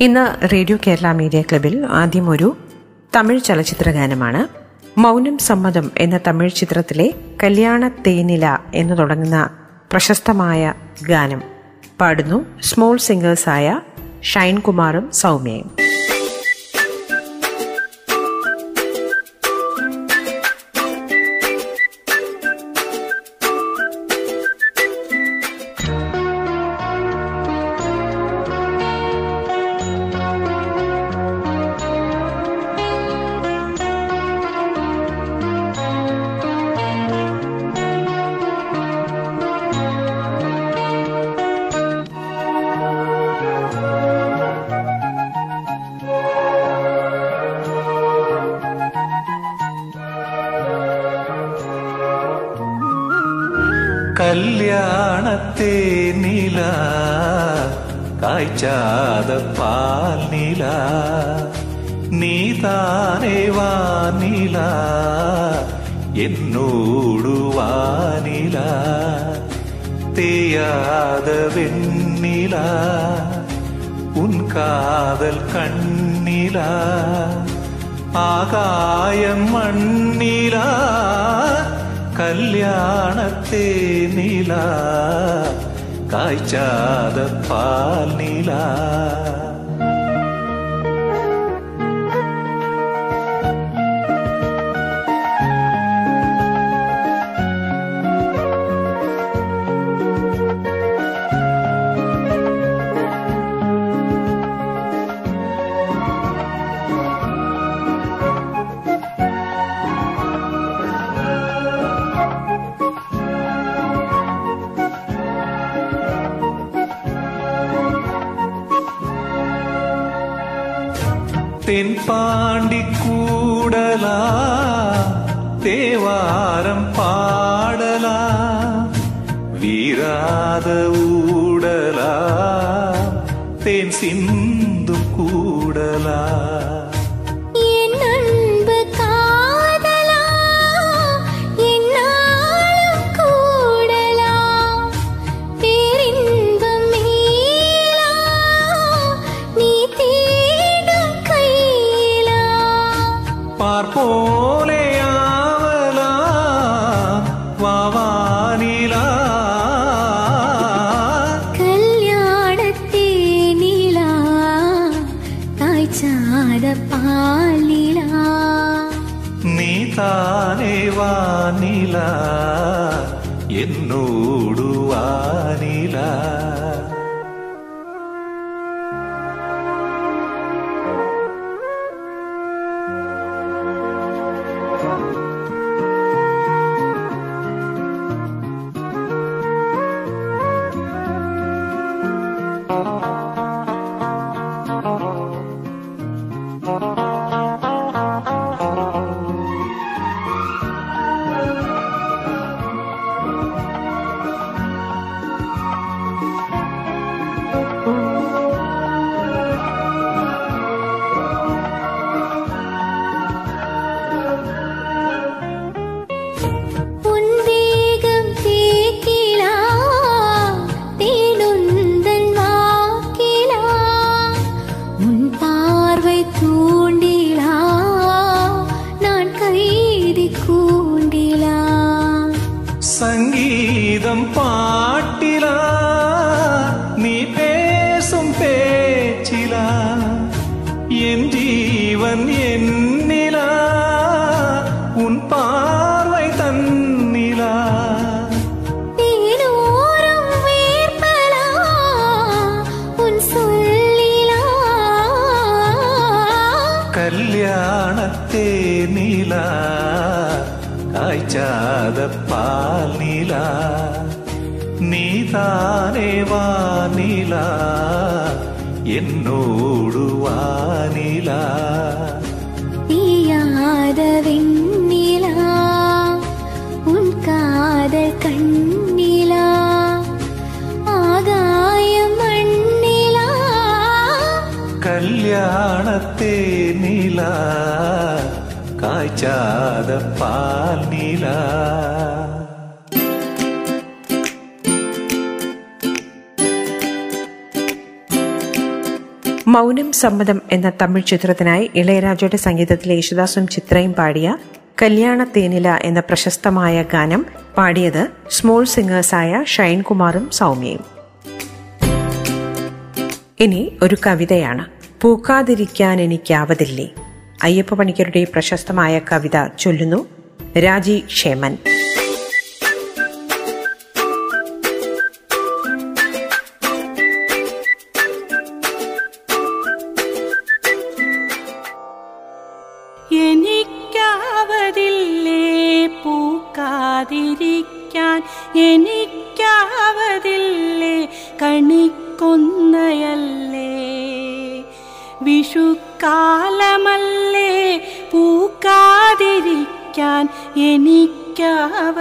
ഇന്ന് radio Kerala media ക്ലബിൽ ആദ്യം ഒരു തമിഴ് ചലച്ചിത്ര ഗാനമാണ്. മൗനം സമ്മതം എന്ന തമിഴ് ചിത്രത്തിലെ കല്യാണ തേനില എന്ന് തുടങ്ങുന്ന പ്രശസ്തമായ ഗാനം പാടുന്നു സ്മോൾ സിംഗേഴ്സായ ഷൈൻ കുമാറും സൗമ്യയും. தேனிலா காய்ச்சாத பால் நிலா. நீ தானே வானிலா என்னோடு வானிலா தேயாத வெண்ணிலா உன் காதல் கண்ணிலா. ஆகாயம் மண்ணிலா. കല്യാണത്തെ നീല കാഴ്ചാത പാൽ നീല. தென்பாண்டி கூடலா தேவாரம் பாடலா வீராத ஊடலா தேன் சிந்து பார்ப்போலே காய்ச்சாத பால் நிலா நீதானே வானிலா എന്നോടു വാനില தேனிலா തീയാത വെണ്ണില ഉൻ കാതൽ കണ്ണില ആകായം മണ്ണില கல்யாண தேனிலா കാച്ചാത പാൽനീല മൗനം സമ്മതം എന്ന തമിഴ് ചിത്രത്തിനായി ഇളയരാജയുടെ സംഗീതത്തിൽ യേശുദാസും ചിത്രയും പാടിയ കല്യാണ തേനില എന്ന പ്രശസ്തമായ ഗാനം പാടിയത് സ്മോൾ സിംഗേഴ്സായ ഷൈൻകുമാറും സൗമ്യയും. ഇനി ഒരു കവിതയാണ്. പൂക്കാതിരിക്കാൻ എനിക്കാവതില്ലേ? അയ്യപ്പ പണിക്കരുടെ പ്രശസ്തമായ കവിത ചൊല്ലുന്നു. രാജി ക്ഷേമൻ. എനിക്കാവതില്ലേ? പൂക്കാതിരിക്കാൻ എനിക്കാവതില്ലേ? കണിക്കൊന്നയല്ലേ? വിഷുക്കാലമല്ലേ പൂക്കാതിരിക്കാൻ എനിക്കാവതില്ലേ?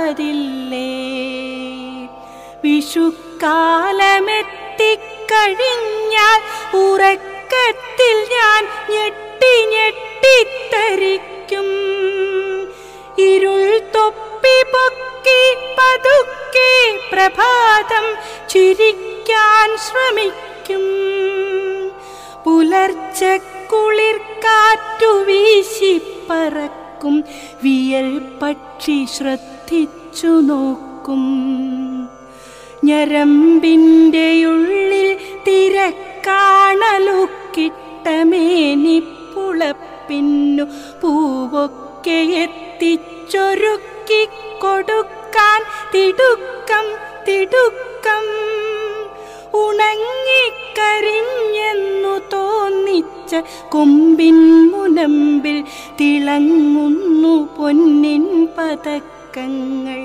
വിഷുക്കാലമെത്തിക്കഴിഞ്ഞാൽ ഉറക്കത്തിൽ ഞാൻ ഞെട്ടി ഞെട്ടിത്തരിക്കും ഇരുൾ തൊപ്പി പൊക്കി പതുക്കെ പ്രഭാതം ചിരിക്കാൻ ശ്രമിക്കും. പുലർച്ചെ കുളിർ കാറ്റു വീശി പറക്കും. വിയൽ പക്ഷി ശ്രദ്ധിച്ചു നോക്കും. ഞരമ്പിന്റെ ഉള്ളിൽ തിരക്കാണലുക്കിട്ടമേനിപ്പുളപ്പിന്നു പൂവൊക്കെ എത്തിച്ചൊരുക്കി കൊടുക്കാൻ തിടുക്കം തിടുക്കം. ഉണങ്ങിക്കരിഞ്ഞെന്നു തോന്നിച്ച കൊമ്പിൻ മുനമ്പിൽ തിളങ്ങുന്നു പൊന്നിൻ പതക്കങ്ങൾ.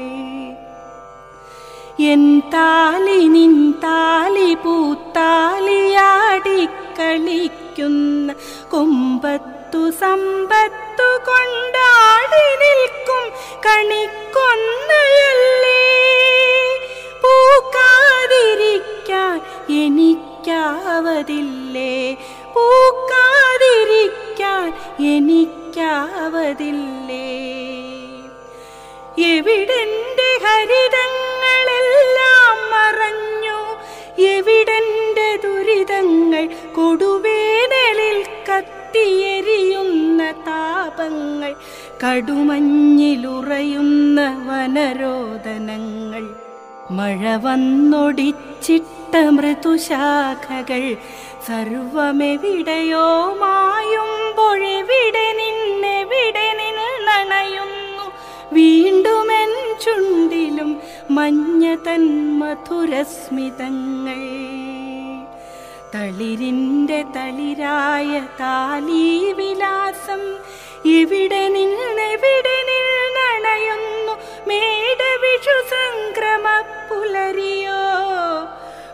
എൻ താലി നിൻ താലി പൂത്താലിയാടിക്കളിക്കുന്ന കൊമ്പത്തു സമ്പത്തു കൊണ്ടാടി നിൽക്കും കണിക്കൊന്നയല്ലേ. പൂക്കാതിരിക്കാൻ എനിക്കാവതില്ലേ? പൂക്കാതിരിക്കാൻ എനിക്കാവതില്ലേ? എവിടെന്റെ ഹരിതങ്ങളെല്ലാം മറഞ്ഞു? എവിടെന്റെ ദുരിതങ്ങൾ? കൊടുവേനലിൽ കത്തിയെരിയുന്ന താപങ്ങൾ? കടുമഞ്ഞിലുറയുന്ന വനരോദനങ്ങൾ? മഴ വന്നൊടിച്ചിട്ട മൃദുശാഖകൾ സർവമെവിടെയോ മായുമ്പോഴെവിടെ നിന്നെവിടെ നിന്ന് നണയുന്നു വീണ്ടുമെൻ ചുണ്ടിലും മഞ്ഞ തൻ മധുരസ്മിതങ്ങൾ. തളിരിന്റെ തളിരായ താലീ വിലാസം എവിടെ നിന്നെവിടെ നിന്നണയുന്നു. മേടവിഷു സംക്രമ പുലരിയോ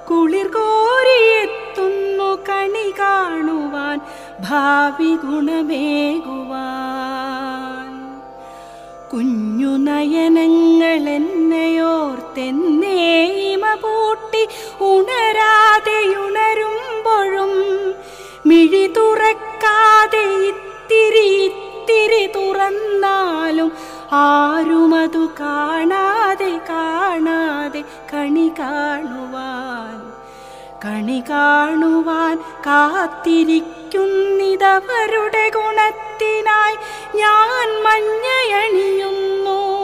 കുളിർ കോരിയെത്തുന്നു കണി കാണുവാൻ ഭാവി ഗുണമേകുവാൻ. കുഞ്ഞു നയനങ്ങൾ എന്നെയോർത്തെന്നേമ പൂട്ടി ഉണരാതെ ഉണരുമ്പോഴും മിഴി തുറക്കാതെ ഇത്തിരി ഇത്തിരി തുറന്നാലും ആരുമതു കാണാതെ കാണാതെ കണി കാണുവാൻ കണി കാണുവാൻ കാത്തിരിക്കുന്നിതവരുടെ ഗുണത്തിനായി ഞാൻ മഞ്ഞയണിയുന്നു.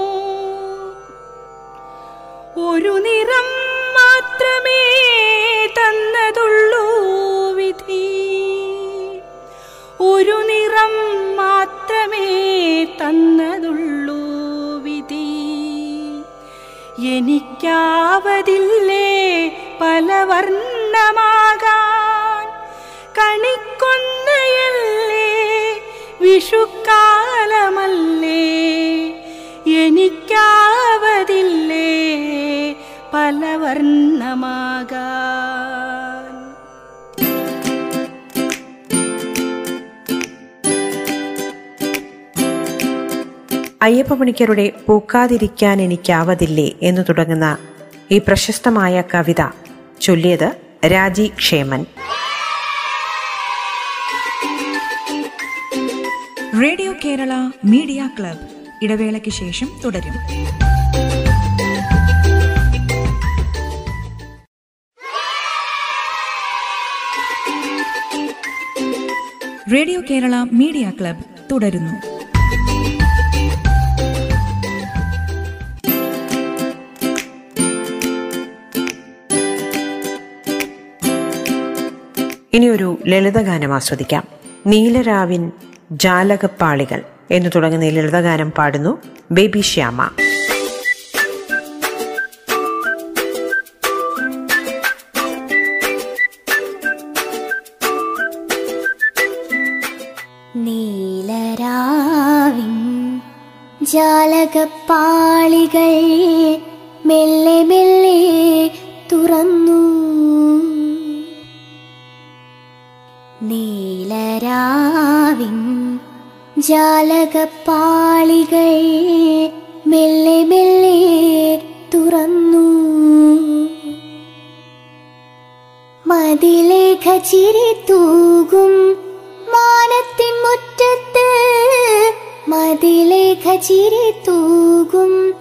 ഒരു നിറം മാത്രമേ തന്നതുള്ളൂ വിധി. ഒരു നിറം മാത്രമേ തന്നതുള്ളൂ എനിക്കാവതില്ലേ പല വർണമാകാൻ കണിക്കൊന്നയല്ലേ വിഷുക്കാലമല്ലേ. എനിക്കാവതില്ലേ പല വർണമാകാൻ അയ്യപ്പമണിക്കരുടെ പൂക്കാതിരിക്കാൻ എനിക്കാവതില്ലേ എന്ന് തുടങ്ങുന്ന ഈ പ്രശസ്തമായ കവിത ചൊല്ലിയത് Raji Kshemen. Radio Kerala media club ഇടവേളയ്ക്ക് ശേഷം തുടരും. റേഡിയോ കേരള മീഡിയ ക്ലബ് തുടരുന്നു. ഇനിയൊരു ലളിതഗാനം ആസ്വദിക്കാം. നീലരാവിൻ ജാലകപ്പാളികൾ എന്ന് തുടങ്ങുന്ന ലളിതഗാനം പാടുന്നു ബേബി ശ്യാമ. നീലരാവിൻ ജാലകപ്പാളികൾ മെല്ലെ മെല്ലെ ജാലകപ്പാളികൾ മെല്ലെ മെല്ലെ തുറന്നു. മതിലേഖ ചിരി തൂകും മാനത്തിൻ മുറ്റത്ത്. മതിലേഖ ചിരി തൂകും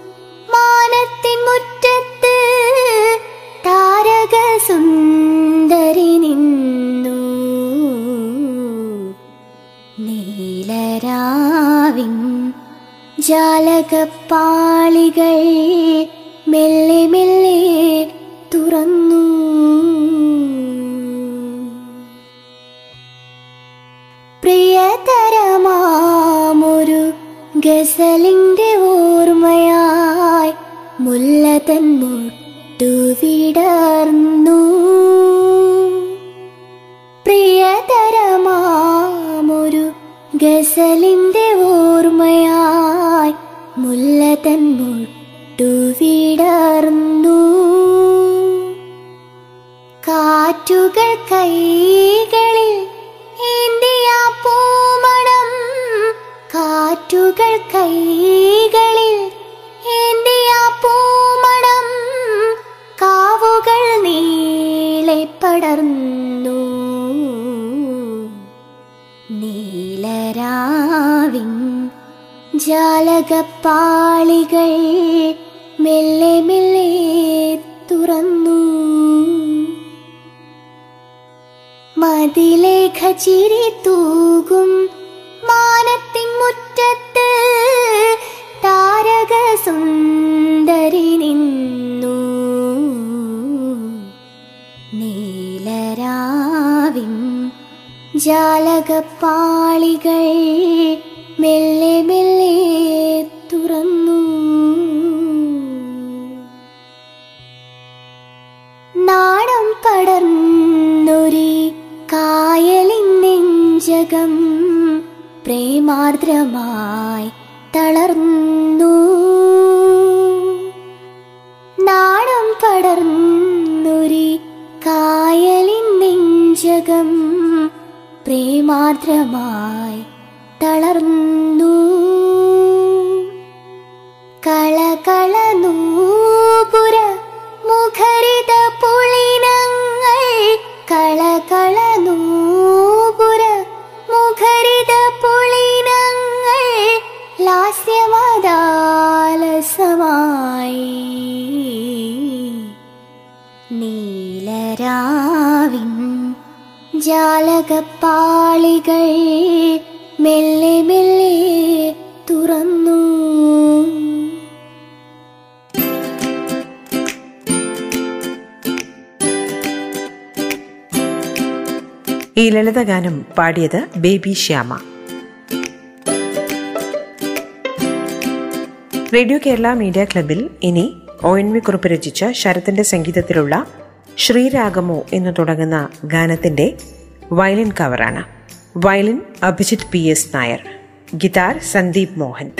മുല്ലതൻ മുട്ടു വിടർന്നു പ്രിയതരമാമൊരു ഗസലിന്റെ ഓർമ്മയായി മുല്ലതൻ മുട്ടു വിടർന്നു കാറ്റുകൾ കൈകളിൽ ഏന്തിയ പൂമണം. കാറ്റുകൾ കൈകളിൽ പടർന്നു. നീലരാവിൻ ജാലകപ്പാളികൾ മെല്ലെ മെല്ലെ തുറന്നു. മതിലേഖ ചിരി തൂകും സുന്ദരി നിന്നു. നീലരാവിൻ ജാലകപ്പാളികൾ മെല്ലെ മെല്ലെ തുറന്നു. നാണം പടർന്നൊരി കായലിൻ നെഞ്ചകം പ്രേമാർദ്രമായി തളർന്നു. പ്രേമാർദ്രമായി ജാലകപ്പാളികൾ മെല്ലെ മെല്ലെ തുറന്നു. ഈ ലളിതഗാനം പാടിയത് ബേബി ശ്യാമ. റേഡിയോ കേരള മീഡിയ ക്ലബിൽ ഇനി ഒ എൻ വി കുറിപ്പ് രചിച്ച ശരത്തിന്റെ സംഗീതത്തിലുള്ള ശ്രീരാഗമോ എന്ന് തുടങ്ങുന്ന ഗാനത്തിന്റെ violin കവറാണ്. Violin Abhijith P S Nair. Guitar Sandeep Mohan.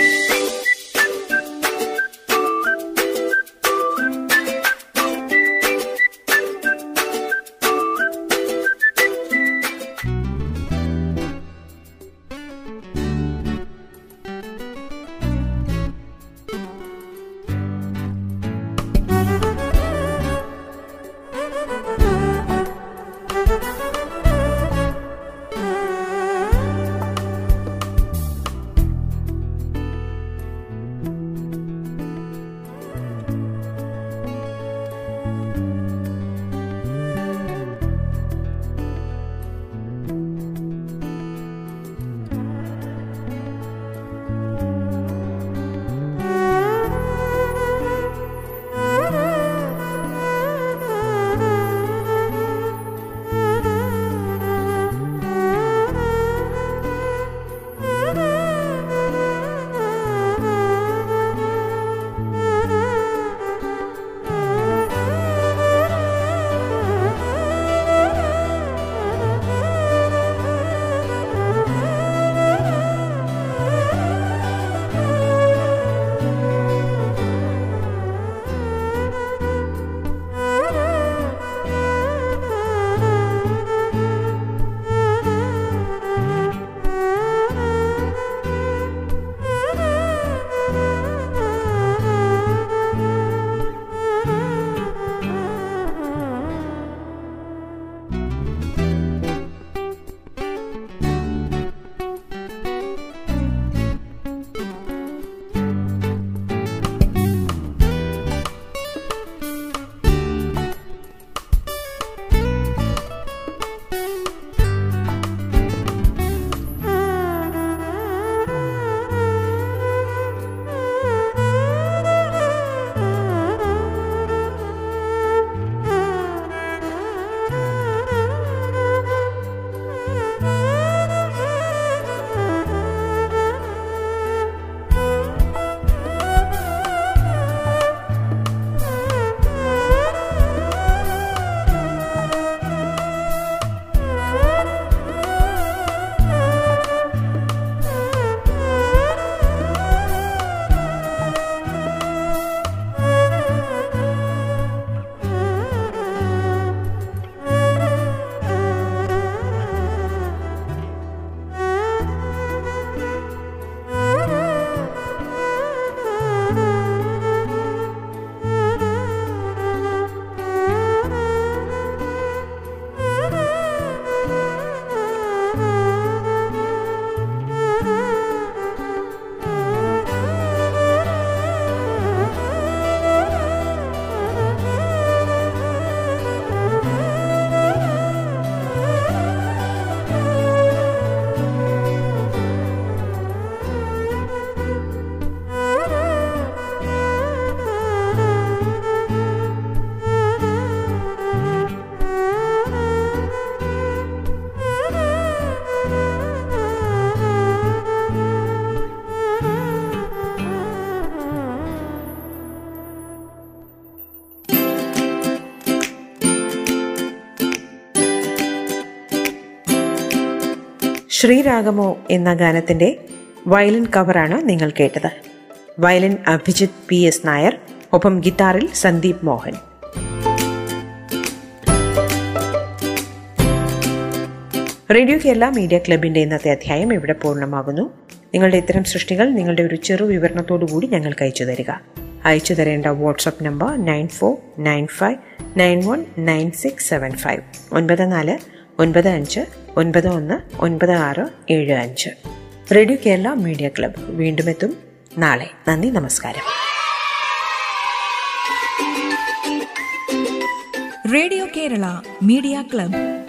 ശ്രീരാഗമോ എന്ന ഗാനത്തിന്റെ വയലിൻ കവറാണ് നിങ്ങൾ കേട്ടത്. Violin Abhijith P S Nair ഒപ്പം ഗിറ്റാറിൽ സന്ദീപ് മോഹൻ. റേഡിയോ കേരള മീഡിയ ക്ലബിന്റെ ഇന്നത്തെ അധ്യായം ഇവിടെ പൂർണമാകുന്നു. നിങ്ങളുടെ ഇത്തരം സൃഷ്ടികൾ നിങ്ങളുടെ ഒരു ചെറു വിവരണത്തോടു കൂടി ഞങ്ങൾക്ക് അയച്ചു തരിക. അയച്ചു തരേണ്ട WhatsApp number nine four nine five nine one nine six seven five. ഒൻപത് നാല് ഒൻപത് അഞ്ച് ഒൻപത് ഒന്ന് ഒൻപത് ആറ് ഏഴ് അഞ്ച്. റേഡിയോ കേരള മീഡിയ ക്ലബ്ബ് വീണ്ടും എത്തും നാളെ. നന്ദി നമസ്കാരം. Radio Kerala media club